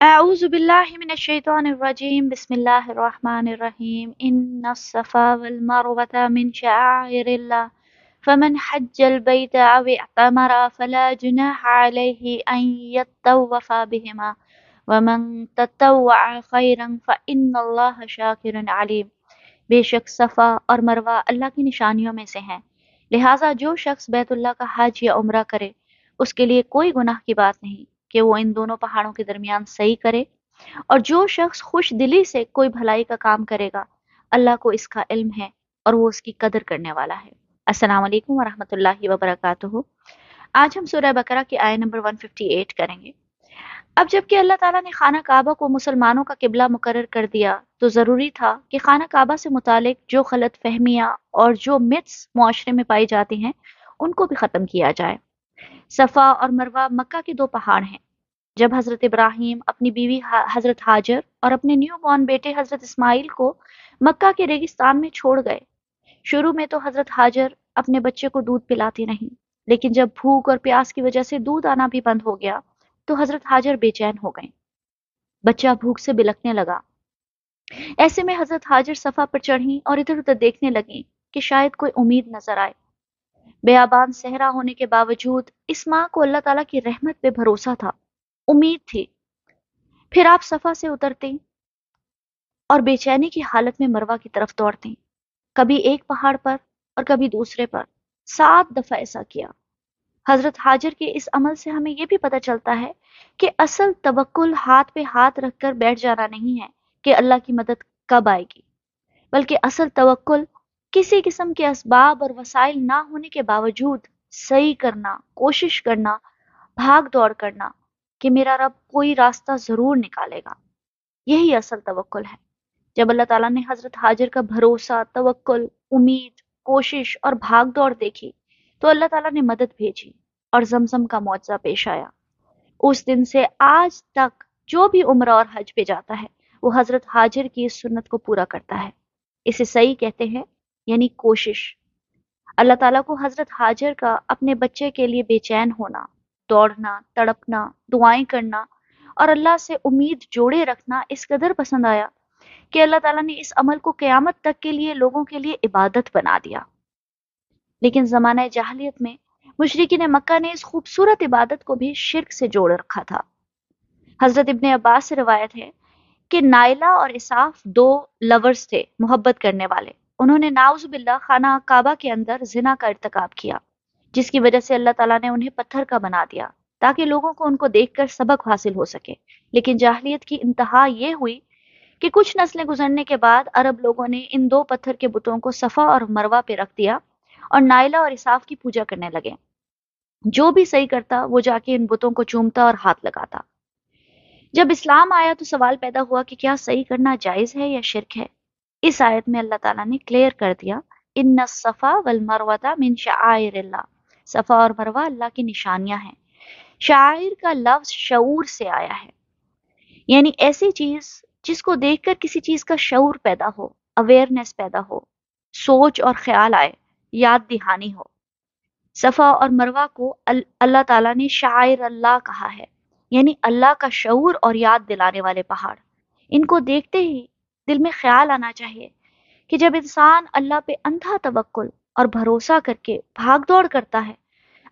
اعوذ باللہ من الشیطان الرجیم، بسم اللہ الرحمن الرحیم. ان الصفا والمروة من شعائر اللہ. فمن حج البيت او اعتمر فلا جناح عليه ان يطوف بهما ومن تطوع خيرا فان الله شاكر عليم بے شک صفا اور مروہ اللہ کی نشانیوں میں سے ہیں. لہٰذا جو شخص بیت اللہ کا حج یا عمرہ کرے، اس کے لیے کوئی گناہ کی بات نہیں. کہ وہ ان دونوں پہاڑوں کے درمیان صحیح کرے۔ اور جو شخص خوش دلی سے کوئی بھلائی کا کام کرے گا، اللہ کو اس کا علم ہے اور وہ اس کی قدر کرنے والا ہے۔ السلام علیکم ورحمۃ اللہ وبرکاتہ۔ آج ہم سورہ بقرہ کی آئے نمبر 158 کریں گے۔ اب جبکہ اللہ تعالیٰ نے خانہ کعبہ کو مسلمانوں کا قبلہ مقرر کر دیا، تو ضروری تھا کہ خانہ کعبہ سے متعلق جو غلط فہمیاں اور جو متس معاشرے میں پائی جاتی ہیں، ان کو بھی ختم کیا جائے۔ صفا اور مروہ مکہ کے دو پہاڑ ہیں۔ جب حضرت ابراہیم اپنی بیوی حضرت حاجر اور اپنے نیو بورن بیٹے حضرت اسماعیل کو مکہ کے ریگستان میں چھوڑ گئے۔ شروع میں تو حضرت حاجر اپنے بچے کو دودھ پلاتی نہیں، لیکن جب بھوک اور پیاس کی وجہ سے دودھ آنا بھی بند ہو گیا تو حضرت حاجر بے چین ہو گئیں بچہ بھوک سے بلکنے لگا۔ ایسے میں حضرت حاجر صفا پر چڑھی اور ادھر ادھر دیکھنے لگیں کہ شاید کوئی امید نظر آئے۔ بیابان صحرا ہونے کے باوجود اس ماں کو اللہ تعالیٰ کی رحمت پہ بھروسہ تھا۔ امید تھی۔ پھر آپ صفا سے اترتے اور بے چینی کی حالت میں مروا کی طرف دوڑتے کبھی ایک پہاڑ پر اور کبھی دوسرے پر۔ سات دفعہ ایسا کیا۔ حضرت حاجر کے اس عمل سے ہمیں یہ بھی پتہ چلتا ہے کہ اصل توکل ہاتھ پہ ہاتھ رکھ کر بیٹھ جانا نہیں ہے کہ اللہ کی مدد کب آئے گی، بلکہ اصل توکل کسی قسم کے اسباب اور وسائل نہ ہونے کے باوجود صحیح کرنا، کوشش کرنا، بھاگ دوڑ کرنا کہ میرا رب کوئی راستہ ضرور نکالے گا۔ یہی اصل توکل ہے۔ جب اللہ تعالیٰ نے حضرت حاجر کا بھروسہ، توکل، امید، کوشش اور بھاگ دوڑ دیکھی، تو اللہ تعالیٰ نے مدد بھیجی اور زمزم کا معاوضہ پیش آیا۔ اس دن سے آج تک جو بھی عمرہ اور حج پہ جاتا ہے، وہ حضرت حاجر کی اس سنت کو پورا کرتا ہے۔ اسے صحیح کہتے ہیں یعنی کوشش۔ اللہ تعالیٰ کو حضرت حاجر کا اپنے بچے کے لیے بے چین ہونا، دوڑنا، تڑپنا، دعائیں کرنا اور اللہ سے امید جوڑے رکھنا اس قدر پسند آیا کہ اللہ تعالیٰ نے اس عمل کو قیامت تک کے لیے لوگوں کے لیے عبادت بنا دیا۔ لیکن زمانہ جاہلیت میں مشرقین مکہ نے اس خوبصورت عبادت کو بھی شرک سے جوڑ رکھا تھا۔ حضرت ابن عباس سے روایت ہے کہ نائلہ اور اساف دو لورز تھے، محبت کرنے والے۔ انہوں نے ناؤز باللہ خانہ کعبہ کے اندر زنا کا ارتکاب کیا، جس کی وجہ سے اللہ تعالیٰ نے انہیں پتھر کا بنا دیا تاکہ لوگوں کو ان کو دیکھ کر سبق حاصل ہو سکے۔ لیکن جاہلیت کی انتہا یہ ہوئی کہ کچھ نسلیں گزرنے کے بعد عرب لوگوں نے ان دو پتھر کے بتوں کو صفا اور مروا پہ رکھ دیا اور نائلہ اور اساف کی پوجا کرنے لگے۔ جو بھی صحیح کرتا وہ جا کے ان بتوں کو چومتا اور ہاتھ لگاتا۔ جب اسلام آیا تو سوال پیدا ہوا کہ کیا صحیح کرنا جائز ہے یا شرک ہے؟ اس آیت میں اللہ تعالیٰ نے کلیئر کر دیا ان صفا والمروہ من شعائر اللہ صفا اور مروہ اللہ کی نشانیاں ہیں۔ شاعر کا لفظ شعور سے آیا ہے۔ یعنی ایسی چیز جس کو دیکھ کر کسی چیز کا شعور پیدا ہو اویئرنیس پیدا ہو، سوچ اور خیال آئے، یاد دہانی ہو۔ صفا اور مروہ کو اللہ تعالیٰ نے شاعر اللہ کہا ہے۔ یعنی اللہ کا شعور اور یاد دلانے والے پہاڑ۔ ان کو دیکھتے ہی دل میں خیال آنا چاہیے کہ جب انسان اللہ پہ اندھا توکل اور بھروسہ کر کے بھاگ دوڑ کرتا ہے،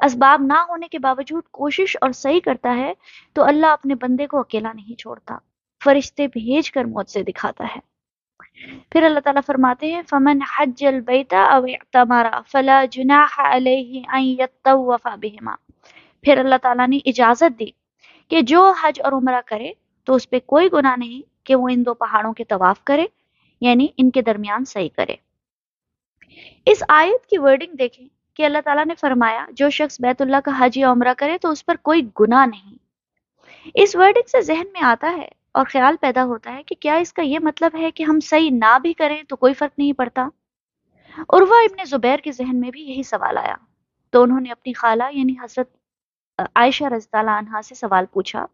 اسباب نہ ہونے کے باوجود کوشش اور صحیح کرتا ہے، تو اللہ اپنے بندے کو اکیلا نہیں چھوڑتا، فرشتے بھیج کر موت سے دکھاتا ہے۔ پھر اللہ تعالیٰ فرماتے ہیں، فمن حج البیت او اعتمارا فلا جناح علیہ ان یتوف بہما پھر اللہ تعالیٰ نے اجازت دی کہ جو حج اور عمرہ کرے تو اس پہ کوئی گناہ نہیں کہ وہ ان دو پہاڑوں کے طواف کرے یعنی ان کے درمیان صحیح کرے۔ اس آیت کی ورڈنگ دیکھیں کہ اللہ تعالیٰ نے فرمایا، جو شخص بیت اللہ کا حج یا عمرہ کرے تو اس پر کوئی گناہ نہیں۔ اس ورڈنگ سے ذہن میں آتا ہے اور خیال پیدا ہوتا ہے کہ کیا اس کا یہ مطلب ہے کہ ہم صحیح نہ بھی کریں تو کوئی فرق نہیں پڑتا؟ عروہ ابن زبیر کے ذہن میں بھی یہی سوال آیا۔ تو انہوں نے اپنی خالہ یعنی حضرت عائشہ رضی اللہ عنہ سے سوال پوچھا۔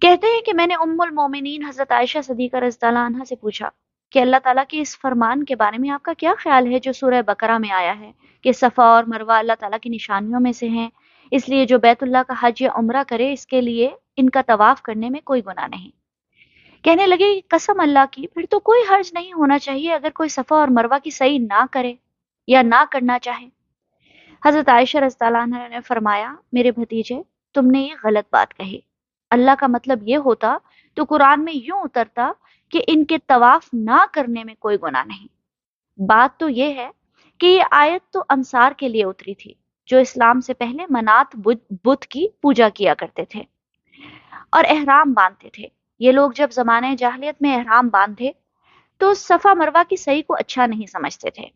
کہتے ہیں کہ میں نے ام المومنین حضرت عائشہ صدیقہ رضی اللہ عنہ سے پوچھا کہ اللہ تعالیٰ کے اس فرمان کے بارے میں آپ کا کیا خیال ہے جو سورہ بقرہ میں آیا ہے کہ صفا اور مروہ اللہ تعالیٰ کی نشانیوں میں سے ہیں، اس لیے جو بیت اللہ کا حج یا عمرہ کرے، اس کے لیے ان کا طواف کرنے میں کوئی گناہ نہیں۔ کہنے لگے، قسم اللہ کی، پھر تو کوئی حرج نہیں ہونا چاہیے اگر کوئی صفا اور مروہ کی صحیح نہ کرے یا نہ کرنا چاہے۔ حضرت عائشہ رضی اللہ عنہ نے فرمایا، میرے بھتیجے، تم نے یہ غلط بات کہی۔ اللہ کا مطلب یہ ہوتا تو قرآن میں یوں اترتا کہ ان کے طواف نہ کرنے میں کوئی گناہ نہیں۔ بات تو یہ ہے کہ یہ آیت تو انصار کے لیے اتری تھی، جو اسلام سے پہلے منات، بدھ کی پوجا کیا کرتے تھے اور احرام باندھتے تھے۔ یہ لوگ جب زمانے جاہلیت میں احرام باندھے تو صفا مروا کی صحیح کو اچھا نہیں سمجھتے تھے۔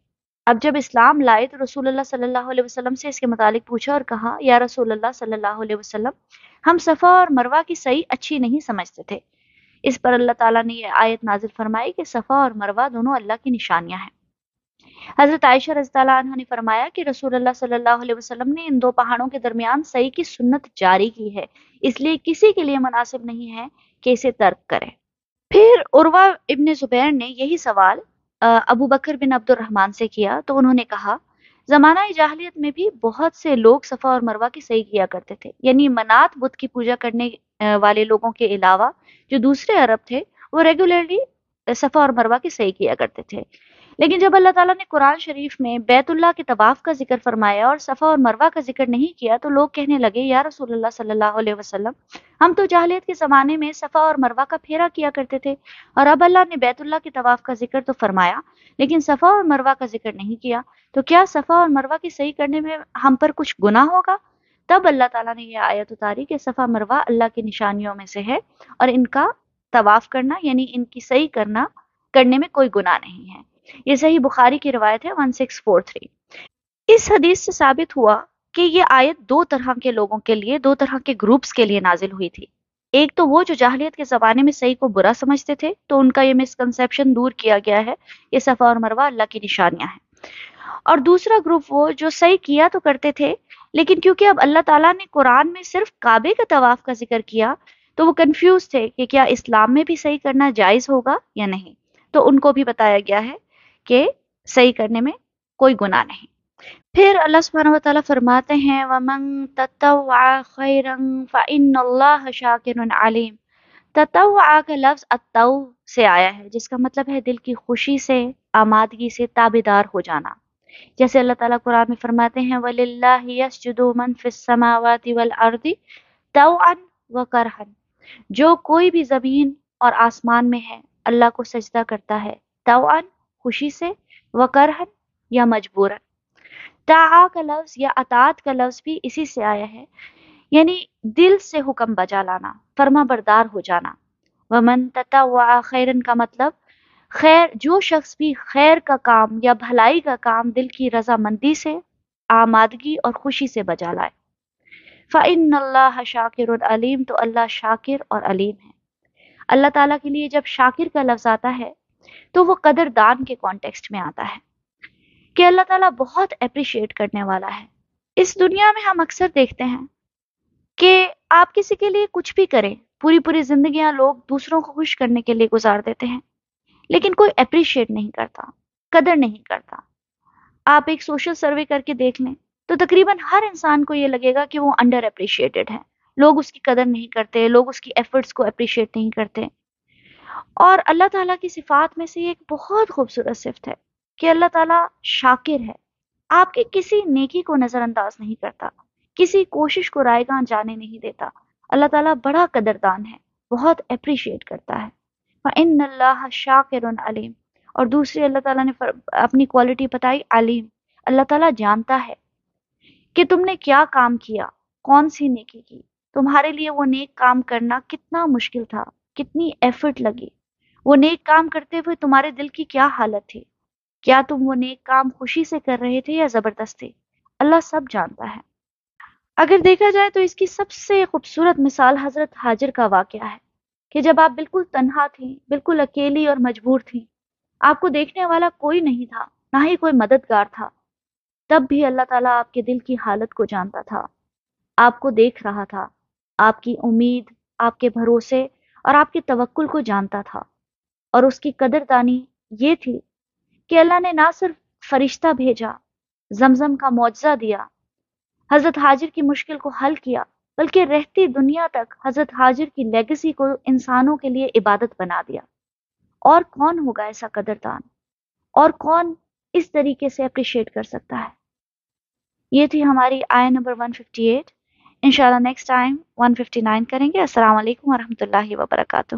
اب جب اسلام لائے تو رسول اللہ صلی اللہ علیہ وسلم سے اس کے متعلق پوچھا اور کہا، یا رسول اللہ صلی اللہ علیہ وسلم، ہم صفا اور مروا کی صحیح اچھی نہیں سمجھتے تھے۔ اس پر اللہ تعالیٰ نے یہ آیت نازل فرمائی کہ صفا اور مروا دونوں اللہ کی نشانیاں ہیں۔ حضرت عائشہ رضی اللہ عنہ نے فرمایا کہ رسول اللہ صلی اللہ علیہ وسلم نے ان دو پہاڑوں کے درمیان صحیح کی سنت جاری کی ہے۔ اس لیے کسی کے لیے مناسب نہیں ہے کہ اسے ترک کرے۔ پھر عروا ابن زبیر نے یہی سوال ابو بکر بن عبد الرحمان سے کیا، تو انہوں نے کہا، زمانہ جاہلیت میں بھی بہت سے لوگ صفا اور مروا کی صحیح کیا کرتے تھے۔ یعنی منات بدھ کی پوجا کرنے والے لوگوں کے علاوہ جو دوسرے عرب تھے، وہ ریگولرلی صفا اور مروا کی صحیح کیا کرتے تھے۔ لیکن جب اللہ تعالیٰ نے قرآن شریف میں بیت اللہ کے طواف کا ذکر فرمایا اور صفا اور مروا کا ذکر نہیں کیا تو لوگ کہنے لگے، یا رسول اللہ صلی اللہ علیہ وسلم، ہم تو جاہلیت کے زمانے میں صفا اور مروا کا پھیرا کیا کرتے تھے اور اب اللہ نے بیت اللہ کے طواف کا ذکر تو فرمایا لیکن صفا اور مروا کا ذکر نہیں کیا، تو کیا صفا اور مروا کی صحیح کرنے میں ہم پر کچھ گناہ ہوگا؟ تب اللہ تعالیٰ نے یہ آیت اتاری کہ صفا مروا اللہ کی نشانیوں میں سے ہے اور ان کا طواف کرنا یعنی ان کی صحیح کرنا، کرنے میں کوئی گناہ نہیں ہے۔ یہ صحیح بخاری کی روایت ہے 1643 اس حدیث سے ثابت ہوا کہ یہ آیت دو طرح کے لوگوں کے لیے، دو طرح کے گروپس کے لیے نازل ہوئی تھی۔ ایک تو وہ جو جاہلیت کے زمانے میں صحیح کو برا سمجھتے تھے، تو ان کا یہ مسکنسیپشن دور کیا گیا ہے یہ صفا اور مروا اللہ کی نشانیاں ہیں۔ اور دوسرا گروپ وہ جو صحیح کیا تو کرتے تھے، لیکن کیونکہ اب اللہ تعالیٰ نے قرآن میں صرف کعبے کا طواف کا ذکر کیا، تو وہ کنفیوز تھے کہ کیا اسلام میں بھی صحیح کرنا جائز ہوگا یا نہیں۔ تو ان کو بھی بتایا گیا ہے کہ صحیح کرنے میں کوئی گناہ نہیں۔ پھر اللہ سبحانہ و تعالیٰ فرماتے ہیں، وَمَن تَتَوْعَ خَيْرًا فَإِنَّ اللَّهَ شَاكِرٌ عَلِيمٌ۔ تتوع کا لفظ اتو سے آیا ہے، جس کا مطلب ہے دل کی خوشی سے، آمادگی سے تابدار ہو جانا۔ جیسے اللہ تعالیٰ قرآن میں فرماتے ہیں، وَلِلَّهِ يَسْجُدُ مَن فِي السَّمَاوَاتِ وَالْأَرْضِ تَوْعًا وَكَرْحًا جو کوئی بھی زمین اور آسمان میں ہے، اللہ کو سجدہ کرتا ہے توعن خوشی سے، وکرہن یا مجبورن تا کا لفظ یا اطاعت کا لفظ بھی اسی سے آیا ہے۔ یعنی دل سے حکم بجا لانا، فرما بردار ہو جانا۔ ومن تتا خیرن کا مطلب خیر، جو شخص بھی خیر کا کام یا بھلائی کا کام دل کی رضامندی سے، آمادگی اور خوشی سے بجا لائے۔ فعن اللہ شاکر العلیم تو اللہ شاکر اور علیم ہے۔ اللہ تعالیٰ کے لیے جب شاکر کا لفظ آتا ہے تو وہ قدر دان کے کانٹیکسٹ میں آتا ہے کہ اللہ تعالیٰ بہت اپریشیٹ کرنے والا ہے۔ اس دنیا میں ہم اکثر دیکھتے ہیں کہ آپ کسی کے لیے کچھ بھی کریں، پوری پوری زندگیاں لوگ دوسروں کو خوش کرنے کے لیے گزار دیتے ہیں، لیکن کوئی اپریشیٹ نہیں کرتا، قدر نہیں کرتا۔ آپ ایک سوشل سروے کر کے دیکھ لیں تو تقریباً ہر انسان کو یہ لگے گا کہ وہ انڈر اپریشیٹڈ ہے۔ لوگ اس کی قدر نہیں کرتے، لوگ اس کی ایفرٹس کو اپریشیٹ نہیں کرتے۔ اور اللہ تعالیٰ کی صفات میں سے ایک بہت خوبصورت صفت ہے کہ اللہ تعالیٰ شاکر ہے۔ آپ کے کسی نیکی کو نظر انداز نہیں کرتا، کسی کوشش کو رائے گاہ جانے نہیں دیتا۔ اللہ تعالیٰ بڑا قدردان ہے، بہت اپریشیٹ کرتا ہے۔ ان اللہ شاکر علیم اور دوسری، اللہ تعالیٰ نے اپنی کوالٹی بتائی، علیم۔ اللہ تعالیٰ جانتا ہے کہ تم نے کیا کام کیا، کون سی نیکی کی۔ تمہارے لیے وہ نیک کام کرنا کتنا مشکل تھا۔ کتنی ایفرٹ لگی۔ وہ نیک کام کرتے ہوئے تمہارے دل کی کیا حالت تھی؟ کیا تم وہ نیک کام خوشی سے کر رہے تھے یا زبردستی؟ اللہ سب جانتا ہے۔ اگر دیکھا جائے تو اس کی سب سے خوبصورت مثال حضرت حاجر کا واقعہ ہے کہ جب آپ بالکل تنہا تھیں، بالکل اکیلی اور مجبور تھیں، آپ کو دیکھنے والا کوئی نہیں تھا، نہ ہی کوئی مددگار تھا۔ تب بھی اللہ تعالیٰ آپ کے دل کی حالت کو جانتا تھا۔ آپ کو دیکھ رہا تھا۔ آپ کی امید، آپ کے بھروسے اور آپ کے توکل کو جانتا تھا۔ اور اس کی قدر دانی یہ تھی کہ اللہ نے نہ صرف فرشتہ بھیجا، زمزم کا معجزہ دیا، حضرت حاجر کی مشکل کو حل کیا، بلکہ رہتی دنیا تک حضرت حاجر کی لیگسی کو انسانوں کے لیے عبادت بنا دیا۔ اور کون ہوگا ایسا قدردان؟ اور کون اس طریقے سے اپریشیٹ کر سکتا ہے؟ یہ تھی ہماری آئے نمبر 158 انشاءاللہ نیکسٹ ٹائم 159 کریں گے۔ السلام علیکم ورحمۃ اللہ وبرکاتہ۔